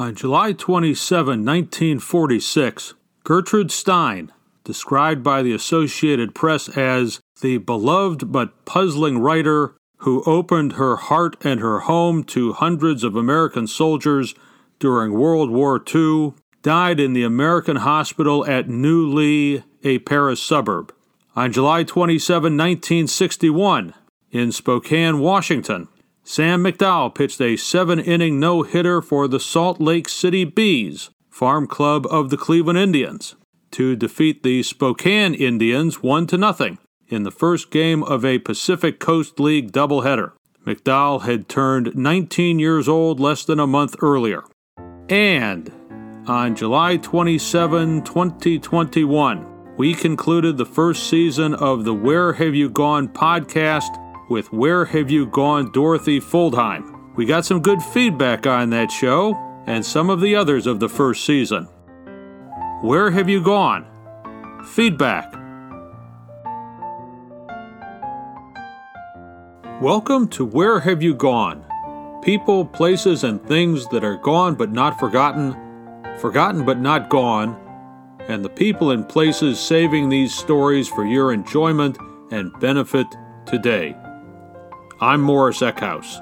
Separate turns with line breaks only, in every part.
On July 27, 1946, Gertrude Stein, described by the Associated Press as the beloved but puzzling writer who opened her heart and her home to hundreds of American soldiers during World War II, died in the American hospital at Neuilly, a Paris suburb. On July 27, 1961, in Spokane, Washington, Sam McDowell pitched a seven inning no hitter for the Salt Lake City Bees, farm club of the Cleveland Indians, to defeat the Spokane Indians 1 to nothing in the first game of a Pacific Coast League doubleheader. McDowell had turned 19 years old less than a month earlier. And on July 27, 2021, we concluded the first season of the Where Have You Gone podcast with Where Have You Gone Dorothy Fuldheim. We got some good feedback on that show and some of the others of the first season. Where have you gone? Feedback. Welcome to Where Have You Gone? People, places, and things that are gone but not forgotten, forgotten but not gone, and the people and places saving these stories for your enjoyment and benefit today. I'm Morris Eckhouse.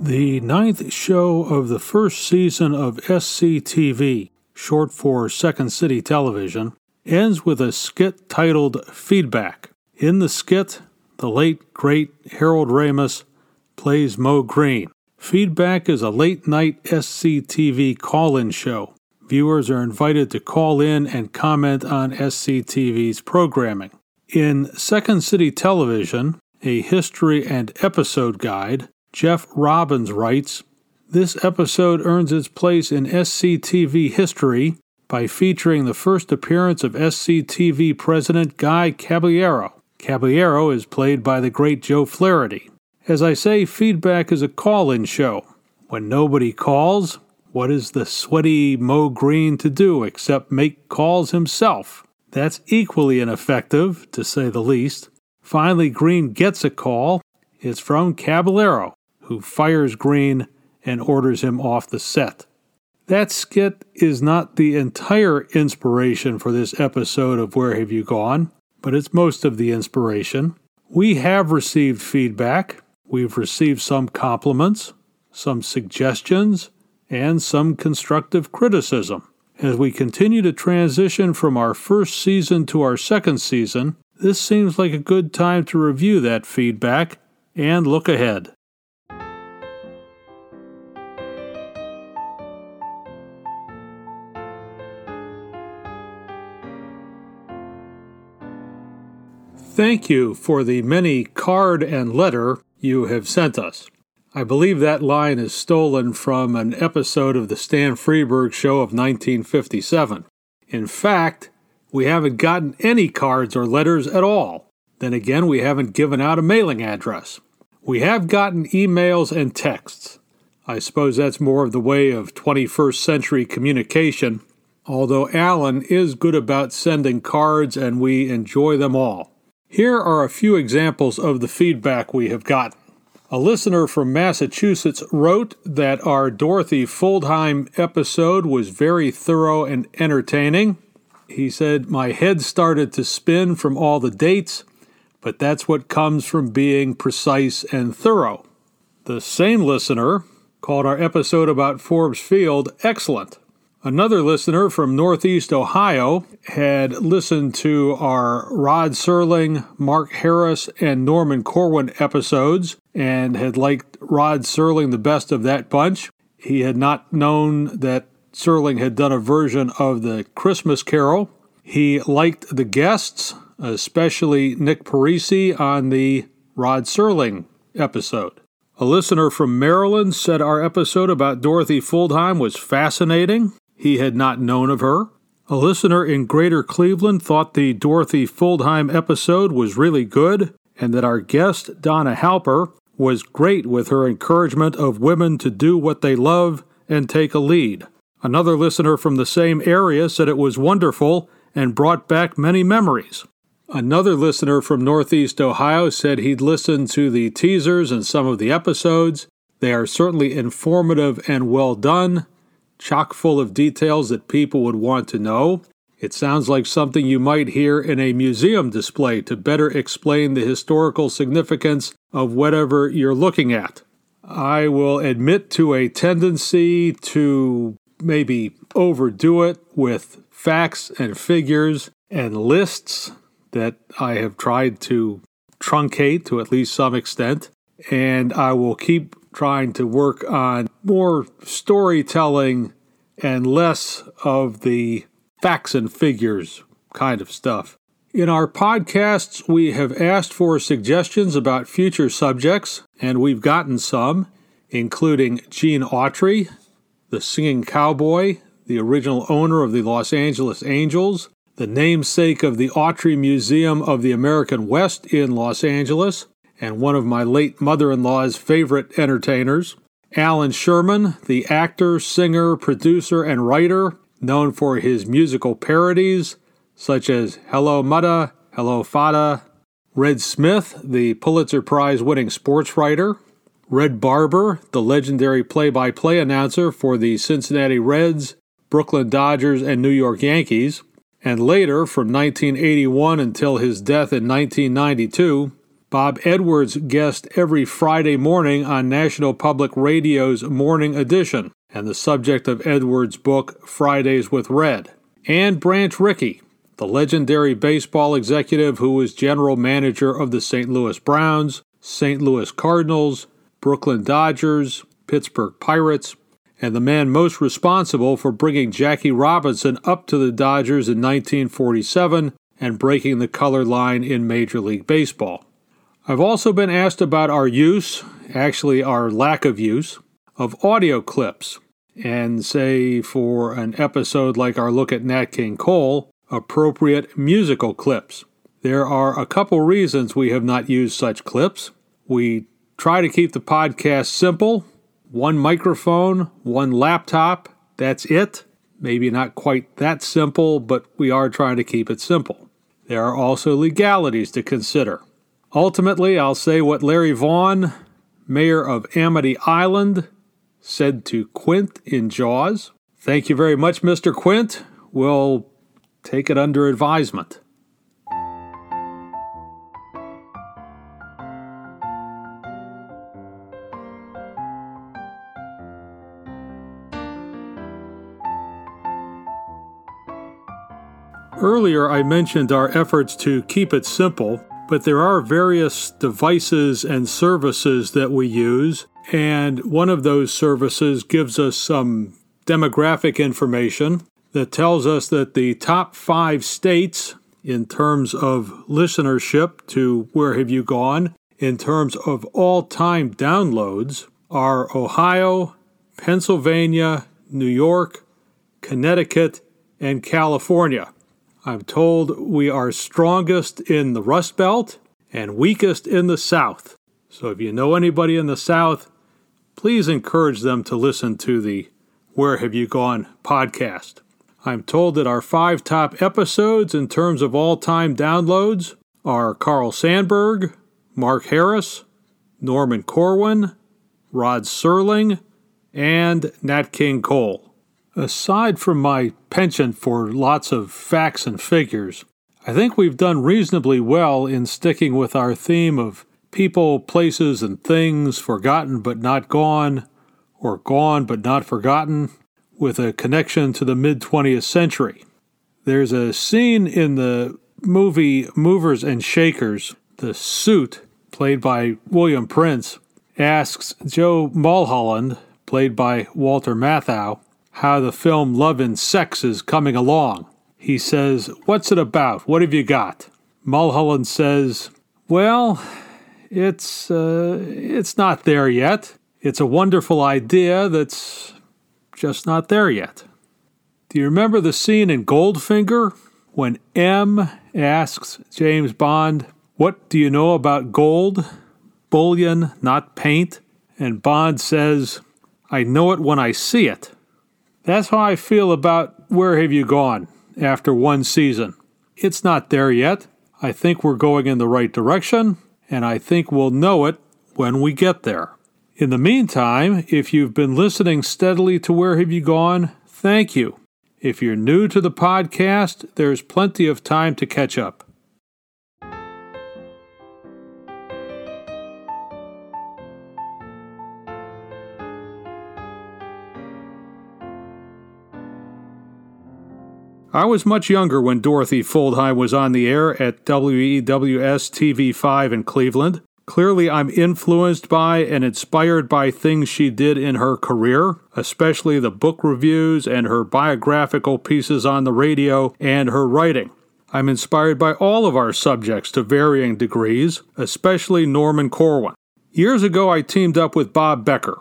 The ninth show of the first season of SCTV, short for Second City Television, ends with a skit titled Feedback. In the skit, the late, great Harold Ramis plays Moe Green. Feedback is a late night SCTV call in show viewers are invited to call in and comment on SCTV's programming. In Second City Television, a history and episode guide, Jeff Robbins writes This episode earns its place in SCTV history by featuring the first appearance of SCTV President Guy Caballero. Caballero is played by the great Joe Flaherty. As I say, feedback is a call in show. When nobody calls, what is the sweaty Moe Green to do except make calls himself? That's equally ineffective, to say the least. Finally, Green gets a call. It's from Caballero, who fires Green and orders him off the set. That skit is not the entire inspiration for this episode of Where Have You Gone, but it's most of the inspiration. We have received feedback. We've received some compliments, some suggestions, and some constructive criticism. As we continue to transition from our first season to our second season, this seems like a good time to review that feedback and look ahead. Thank you for the many card and letter you have sent us. I believe that line is stolen from an episode of the Stan Freberg Show of 1957. In fact, we haven't gotten any cards or letters at all. Then again, we haven't given out a mailing address. We have gotten emails and texts. I suppose that's more of the way of 21st century communication, although Alan is good about sending cards and we enjoy them all. Here are a few examples of the feedback we have gotten. A listener from Massachusetts wrote that our Dorothy Fuldheim episode was very thorough and entertaining. He said, My head started to spin from all the dates, but that's what comes from being precise and thorough. The same listener called our episode about Forbes Field excellent. Another listener from Northeast Ohio had listened to our Rod Serling, Mark Harris, and Norman Corwin episodes and had liked Rod Serling the best of that bunch. He had not known that Serling had done a version of the Christmas Carol. He liked the guests, especially Nick Parisi on the Rod Serling episode. A listener from Maryland said our episode about Dorothy Fuldheim was fascinating he had not known of her. A listener in Greater Cleveland thought the Dorothy Fuldheim episode was really good, and that our guest, Donna Halper, was great with her encouragement of women to do what they love and take a lead. Another listener from the same area said it was wonderful and brought back many memories. Another listener from Northeast Ohio said he'd listened to the teasers and some of the episodes. They are certainly informative and well done, chock full of details that people would want to know. It sounds like something you might hear in a museum display to better explain the historical significance of whatever you're looking at. I will admit to a tendency to maybe overdo it with facts and figures and lists that I have tried to truncate to at least some extent. And I will keep trying to work on more storytelling and less of the facts and figures kind of stuff. In our podcasts, we have asked for suggestions about future subjects, and we've gotten some, including Gene Autry, the singing cowboy, the original owner of the Los Angeles Angels, the namesake of the Autry Museum of the American West in Los Angeles, and one of my late mother in law's favorite entertainers, Allan Sherman, the actor, singer, producer, and writer known for his musical parodies such as Hello Muddah, Hello Faddah, Red Smith, the Pulitzer Prize winning sports writer, Red Barber, the legendary play by play announcer for the Cincinnati Reds, Brooklyn Dodgers, and New York Yankees, and later, from 1981 until his death in 1992, Bob Edwards guest every Friday morning on National Public Radio's Morning Edition and the subject of Edwards' book Fridays with Red. And Branch Rickey, the legendary baseball executive who was general manager of the St. Louis Browns, St. Louis Cardinals, Brooklyn Dodgers, Pittsburgh Pirates, and the man most responsible for bringing Jackie Robinson up to the Dodgers in 1947 and breaking the color line in Major League Baseball. I've also been asked about our use, actually, our lack of use, of audio clips. And say for an episode like our look at Nat King Cole, appropriate musical clips. There are a couple reasons we have not used such clips. We try to keep the podcast simple one microphone, one laptop, that's it. Maybe not quite that simple, but we are trying to keep it simple. There are also legalities to consider. Ultimately, I'll say what Larry Vaughn, mayor of Amity Island, said to Quint in Jaws. Thank you very much, Mr. Quint. We'll take it under advisement. Earlier, I mentioned our efforts to keep it simple but there are various devices and services that we use, and one of those services gives us some demographic information that tells us that the top five states, in terms of listenership to Where Have You Gone, in terms of all time downloads, are Ohio, Pennsylvania, New York, Connecticut, and California. I'm told we are strongest in the Rust Belt and weakest in the South. So if you know anybody in the South, please encourage them to listen to the Where Have You Gone podcast. I'm told that our five top episodes in terms of all time downloads are Carl Sandburg, Mark Harris, Norman Corwin, Rod Serling, and Nat King Cole. Aside from my penchant for lots of facts and figures, I think we've done reasonably well in sticking with our theme of people, places, and things forgotten but not gone, or gone but not forgotten, with a connection to the mid 20th century. There's a scene in the movie Movers and Shakers, the suit, played by William Prince, asks Joe Mulholland, played by Walter Matthau, how the film Love and Sex is coming along. He says, What's it about? What have you got? Mulholland says, Well, it's, uh, it's not there yet. It's a wonderful idea that's just not there yet. Do you remember the scene in Goldfinger when M asks James Bond, What do you know about gold? Bullion, not paint. And Bond says, I know it when I see it. That's how I feel about Where Have You Gone after one season. It's not there yet. I think we're going in the right direction, and I think we'll know it when we get there. In the meantime, if you've been listening steadily to Where Have You Gone, thank you. If you're new to the podcast, there's plenty of time to catch up. I was much younger when Dorothy Fuldheim was on the air at WEWS TV5 in Cleveland. Clearly, I'm influenced by and inspired by things she did in her career, especially the book reviews and her biographical pieces on the radio and her writing. I'm inspired by all of our subjects to varying degrees, especially Norman Corwin. Years ago, I teamed up with Bob Becker,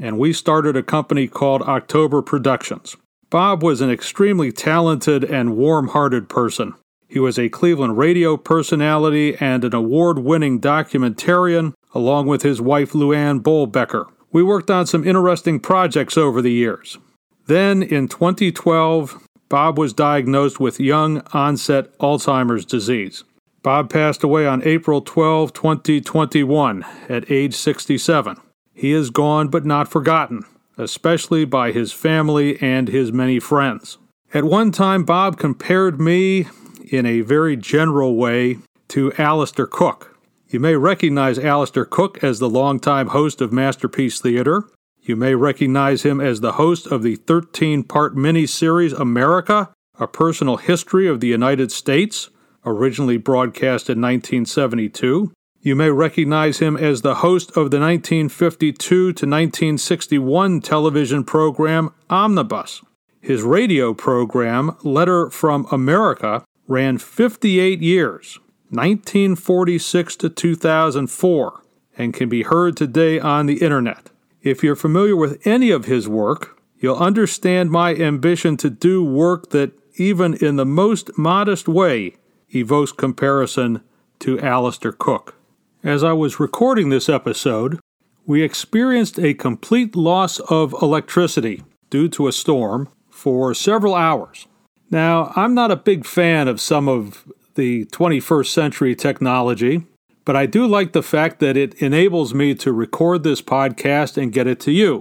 and we started a company called October Productions. Bob was an extremely talented and warm hearted person. He was a Cleveland radio personality and an award winning documentarian, along with his wife Luann Bollbecker. We worked on some interesting projects over the years. Then, in 2012, Bob was diagnosed with young onset Alzheimer's disease. Bob passed away on April 12, 2021, at age 67. He is gone but not forgotten, especially by his family and his many friends. At one time, Bob compared me in a very general way to Alistair Cooke. You may recognize Alistair Cooke as the longtime host of Masterpiece Theater. You may recognize him as the host of the 13 part miniseries America, A Personal History of the United States, originally broadcast in 1972. You may recognize him as the host of the 1952 to 1961 television program Omnibus. His radio program, Letter from America, ran 58 years, 1946 to 2004, and can be heard today on the internet. If you're familiar with any of his work, you'll understand my ambition to do work that, even in the most modest way, evokes comparison to Alistair Cooke. As I was recording this episode, we experienced a complete loss of electricity due to a storm for several hours. Now, I'm not a big fan of some of the 21st century technology, but I do like the fact that it enables me to record this podcast and get it to you.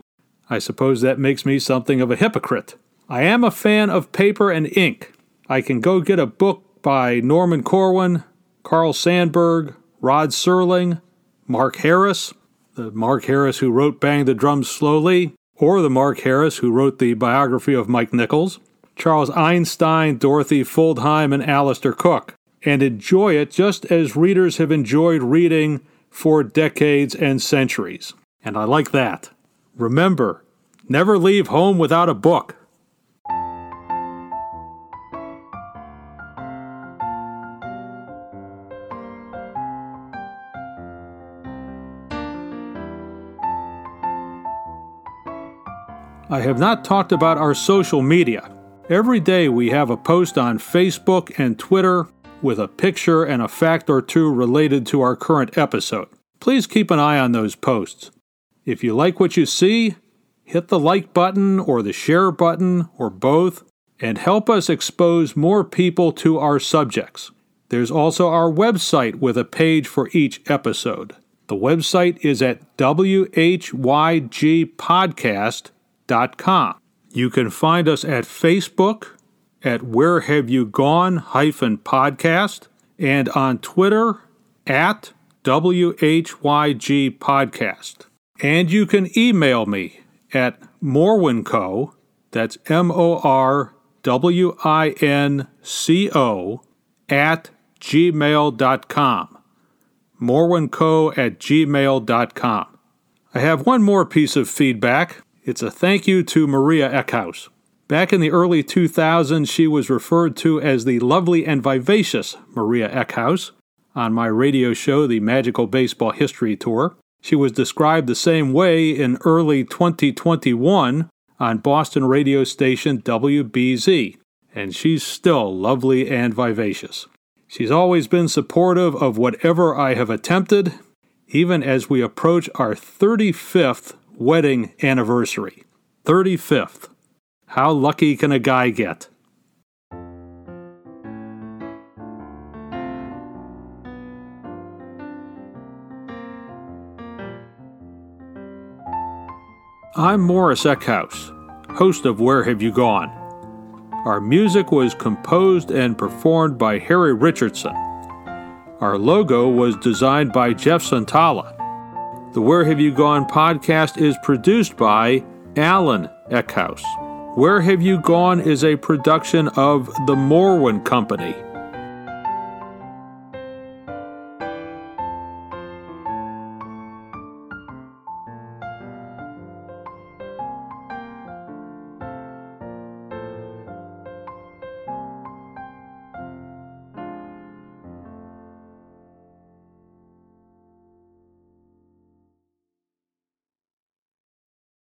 I suppose that makes me something of a hypocrite. I am a fan of paper and ink. I can go get a book by Norman Corwin, Carl Sandburg, Rod Serling, Mark Harris, the Mark Harris who wrote Bang the Drums Slowly, or the Mark Harris who wrote the biography of Mike Nichols. Charles Einstein, Dorothy Fuldheim, and Alistair Cooke, and enjoy it just as readers have enjoyed reading for decades and centuries. And I like that. Remember, never leave home without a book. I have not talked about our social media. Every day we have a post on Facebook and Twitter with a picture and a fact or two related to our current episode. Please keep an eye on those posts. If you like what you see, hit the like button or the share button or both and help us expose more people to our subjects. There's also our website with a page for each episode. The website is at whygpodcast.com. You can find us at Facebook at Where Have You Gone hyphen podcast and on Twitter at WHYG Podcast. And you can email me at Morwinco, that's M O R W I N C O, at gmail.com. Morwinco at gmail.com. I have one more piece of feedback. It's a thank you to Maria Eckhouse. Back in the early 2000s, she was referred to as the lovely and vivacious Maria Eckhouse on my radio show, The Magical Baseball History Tour. She was described the same way in early 2021 on Boston radio station WBZ, and she's still lovely and vivacious. She's always been supportive of whatever I have attempted, even as we approach our 35th wedding anniversary. 35th. How lucky can a guy get? I'm Morris Eckhouse, host of Where Have You Gone? Our music was composed and performed by Harry Richardson. Our logo was designed by Jeff Santala. The Where Have You Gone podcast is produced by Alan Eckhouse. Where Have You Gone is a production of the Morwin Company.